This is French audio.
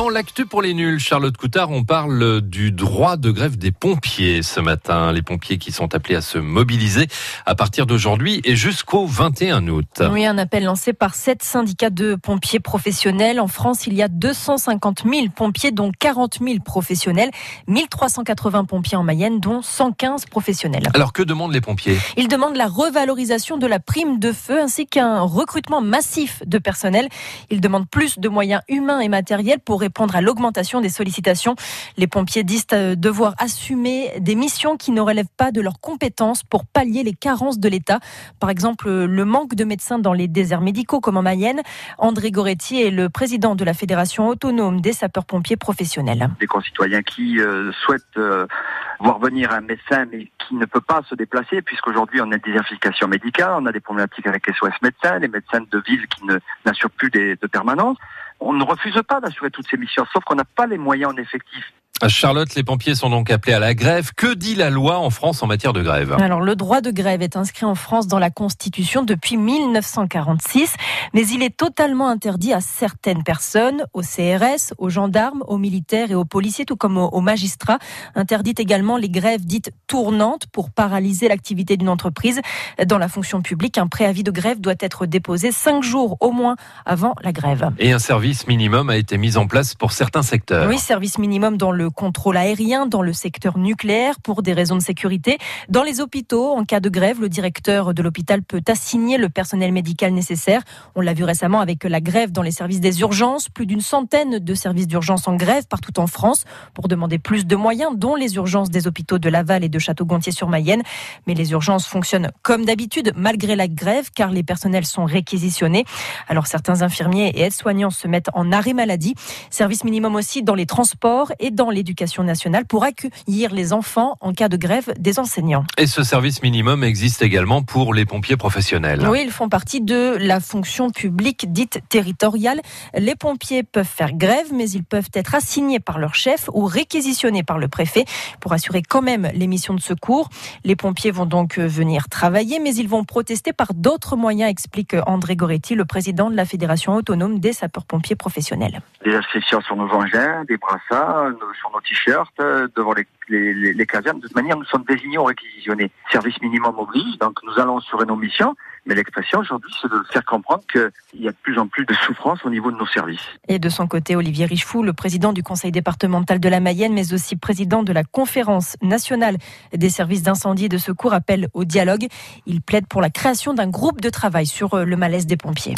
Dans l'actu pour les nuls, Charlotte Coutard, on parle du droit de grève des pompiers ce matin. Les pompiers qui sont appelés à se mobiliser à partir d'aujourd'hui et jusqu'au 21 août. Oui, un appel lancé par sept syndicats de pompiers professionnels. En France, il y a 250 000 pompiers, dont 40 000 professionnels, 1380 pompiers en Mayenne, dont 115 professionnels. Alors que demandent les pompiers? Ils demandent la revalorisation de la prime de feu ainsi qu'un recrutement massif de personnel. Ils demandent plus de moyens humains et matériels pour répondre à l'augmentation des sollicitations. Les pompiers disent euh, devoir assumer des missions qui ne relèvent pas de leurs compétences pour pallier les carences de l'État. Par exemple, le manque de médecins dans les déserts médicaux comme en Mayenne. André Goretti est le président de la Fédération autonome des sapeurs-pompiers professionnels. Des concitoyens qui euh, souhaitent euh, voir venir un médecin mais qui ne peut pas se déplacer puisqu'aujourd'hui on a des désertification médicale, on a des problématiques avec les SOS médecins, les médecins de ville qui n'assurent plus de permanence on ne refuse pas d'assurer toutes ces missions, sauf qu'on n'a pas les moyens en effectif. Charlotte, les pompiers sont donc appelés à la grève. Que dit la loi en France en matière de grève Alors, le droit de grève est inscrit en France dans la Constitution depuis 1946, mais il est totalement interdit à certaines personnes, aux CRS, aux gendarmes, aux militaires et aux policiers, tout comme aux magistrats. Interdit également les grèves dites tournantes pour paralyser l'activité d'une entreprise. Dans la fonction publique, un préavis de grève doit être déposé cinq jours au moins avant la grève. Et un service minimum a été mis en place pour certains secteurs. Oui, service minimum dans le contrôle aérien, dans le secteur nucléaire pour des raisons de sécurité. Dans les hôpitaux, en cas de grève, le directeur de l'hôpital peut assigner le personnel médical nécessaire. On l'a vu récemment avec la grève dans les services des urgences. Plus d'une centaine de services d'urgence en grève partout en France pour demander plus de moyens, dont les urgences des hôpitaux de Laval et de Château-Gontier-sur-Mayenne. Mais les urgences fonctionnent comme d'habitude malgré la grève car les personnels sont réquisitionnés. Alors certains infirmiers et aides-soignants se mettent en arrêt maladie. Service minimum aussi dans les transports et dans les l'éducation nationale pour accueillir les enfants en cas de grève des enseignants. Et ce service minimum existe également pour les pompiers professionnels. Oui, ils font partie de la fonction publique dite territoriale. Les pompiers peuvent faire grève, mais ils peuvent être assignés par leur chef ou réquisitionnés par le préfet pour assurer quand même les missions de secours. Les pompiers vont donc venir travailler, mais ils vont protester par d'autres moyens, explique André Goretti, le président de la Fédération autonome des sapeurs-pompiers professionnels. Des inscriptions sur nos engins, des brassards, sur nos t-shirts euh, devant les, les, casernes. De toute manière, nous sommes désignés ou réquisitionnés. Service minimum oblige, donc nous allons assurer nos missions. Mais l'expression aujourd'hui, c'est de faire comprendre qu'il y a de plus en plus de souffrance au niveau de nos services. Et de son côté, Olivier Richefou, le président du conseil départemental de la Mayenne, mais aussi président de la conférence nationale des services d'incendie et de secours, appelle au dialogue. Il plaide pour la création d'un groupe de travail sur euh, le malaise des pompiers.